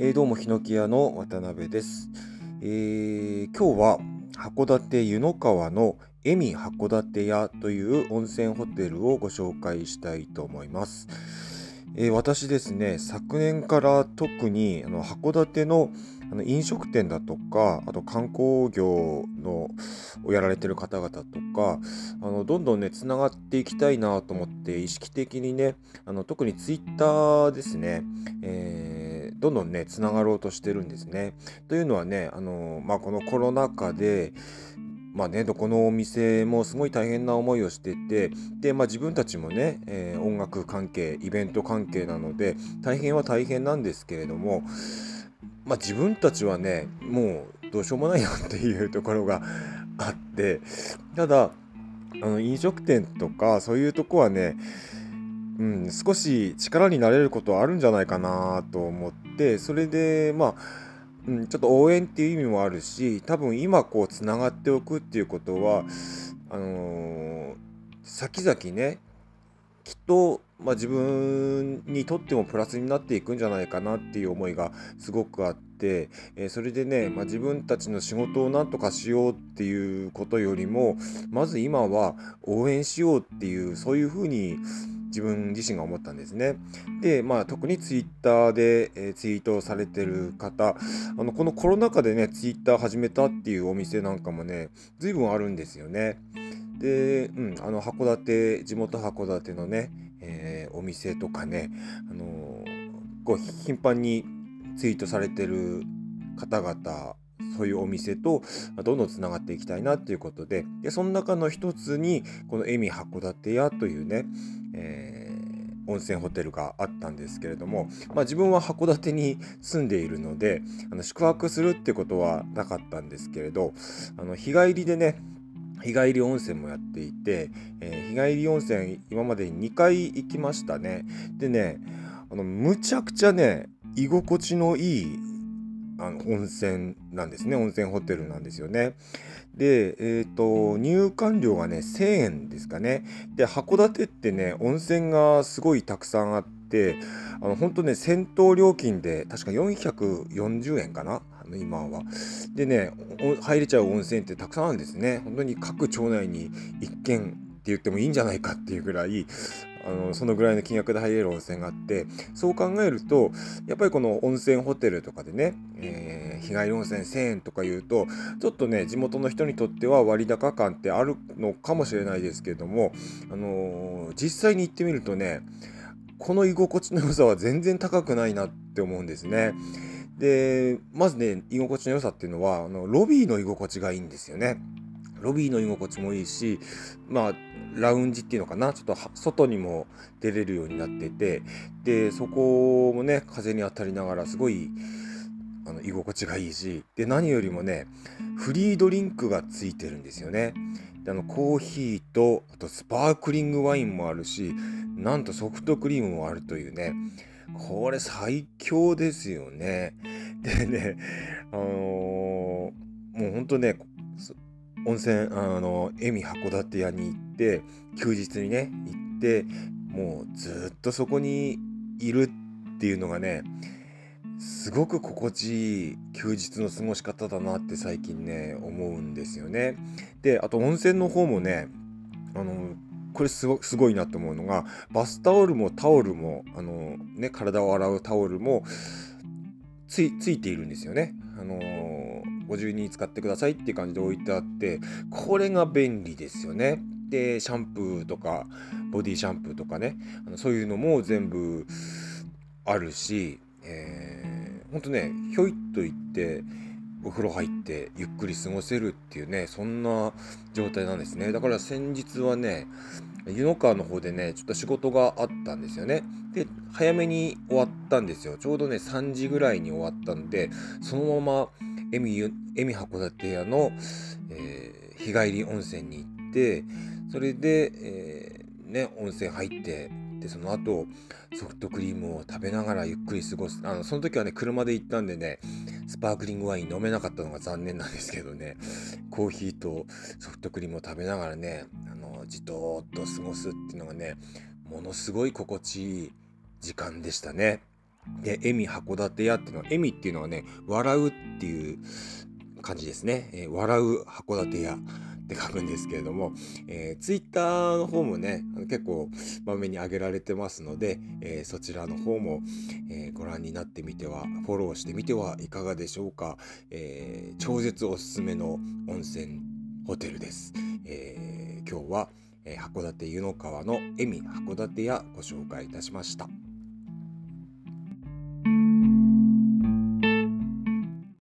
えー、どうもヒノキ屋の渡辺です、えー、今日は函館湯の川の恵美函館屋という温泉ホテルをご紹介したいと思います、えー、私ですね昨年から特にあの函館のあの飲食店だとかあと観光業のをやられてる方々とかあのどんどんねつながっていきたいなと思って意識的にねあの特にツイッターですね、えーどんどんねつながろうとしてるんですね。というのはねあの、まあ、このコロナ禍でまあね、どこのお店もすごい大変な思いをしててで、まあ、自分たちもね、えー、音楽関係イベント関係なので大変は大変なんですけれども、まあ、自分たちはねもうどうしようもないよっていうところが あってただあの飲食店とかそういうとこはねうん、少し力になれることはあるんじゃないかなと思ってそれでまあ、うん、ちょっと応援っていう意味もあるし多分今こうつながっておくっていうことはあのー、先々ねきっと、まあ、自分にとってもプラスになっていくんじゃないかなっていう思いがすごくあって、えー、それでね、まあ、自分たちの仕事をなんとかしようっていうことよりもまず今は応援しようっていうそういうふうに自分自身が思ったんですね。で、まあ、特にツイッターで、えー、ツイートされてる方あのこのコロナ禍でねツイッター始めたっていうお店なんかもね随分あるんですよね。で、うん、あの函館地元函館のね、えー、お店とかね、あのー、こう頻繁にツイートされてる方々そういうお店とどんどんつながっていきたいなっていうことででその中の一つにこの恵美函館屋というね、えー、温泉ホテルがあったんですけれども、まあ、自分は函館に住んでいるのであの宿泊するってことはなかったんですけれどあの日帰りでね日帰り温泉もやっていて、えー、日帰り温泉今までに2回行きましたねでねあのむちゃくちゃね居心地のいいあの温泉なんですね温泉ホテルなんですよね。で、えーと、入館料がね1000円ですかね。で函館ってね温泉がすごいたくさんあってあの本当ね銭湯料金で確か440円かな今は。でね入れちゃう温泉ってたくさんあるんですね。本当に各町内に1軒って言ってもいいんじゃないかっていうぐらいあのそのぐらいの金額で入れる温泉があってそう考えるとやっぱりこの温泉ホテルとかでね、えー、日帰り温泉1000円とか言うとちょっとね地元の人にとっては割高感ってあるのかもしれないですけれども、あのー、実際に行ってみるとねこの居心地の良さは全然高くないなって思うんですね。でまずね居心地の良さっていうのはあのロビーの居心地がいいんですよね。ロビーの居心地もいいし、まあ、ラウンジっていうのかな、ちょっと外にも出れるようになってて、で、そこもね、風に当たりながら、すごい、あの居心地がいいし、で、何よりもね、フリードリンクがついてるんですよね。あのコーヒーと、あとスパークリングワインもあるし、なんとソフトクリームもあるというね、これ最強ですよね。でね、あのー、もうほんとね、温泉あの恵美函館屋に行って休日にね行ってもうずっとそこにいるっていうのがねすごく心地いい休日の過ごし方だなって最近ね思うんですよね。であと温泉の方もねあのこれすごすごいなと思うのがバスタオルもタオルもあの、ね、体を洗うタオルもついているんですよね。あのご自由に使ってくださいっていう感じで置いてあってこれが便利ですよね。でシャンプーとかボディシャンプーとかねあのそういうのも全部あるし、えー、ほんとねひょいっと行ってお風呂入ってゆっくり過ごせるっていうねそんな状態なんですね。だから先日はね湯の川の方でねちょっと仕事があったんですよね。で早めに終わったんですよ。ちょうどね3時ぐらいに終わったんでそのまま恵美函館屋の、えー、日帰り温泉に行ってそれで、えー、ね温泉入ってでその後ソフトクリームを食べながらゆっくり過ごす。あのその時はね車で行ったんでねスパークリングワイン飲めなかったのが残念なんですけどねコーヒーとソフトクリームを食べながらねあのじとーっと過ごすっていうのがねものすごい心地いい時間でしたね。で、エミ函館屋っていうのは、エミっていうのはね、笑うっていう感じですね。えー、笑う函館屋って書くんですけれども、えー、ツイッターの方もね、結構まめに上げられてますので、えー、そちらの方も、えー、ご覧になってみては、フォローしてみてはいかがでしょうか。え超絶おすすめの温泉ホテルです。え今日は、え函館湯の川の恵美函館屋ご紹介いたしました。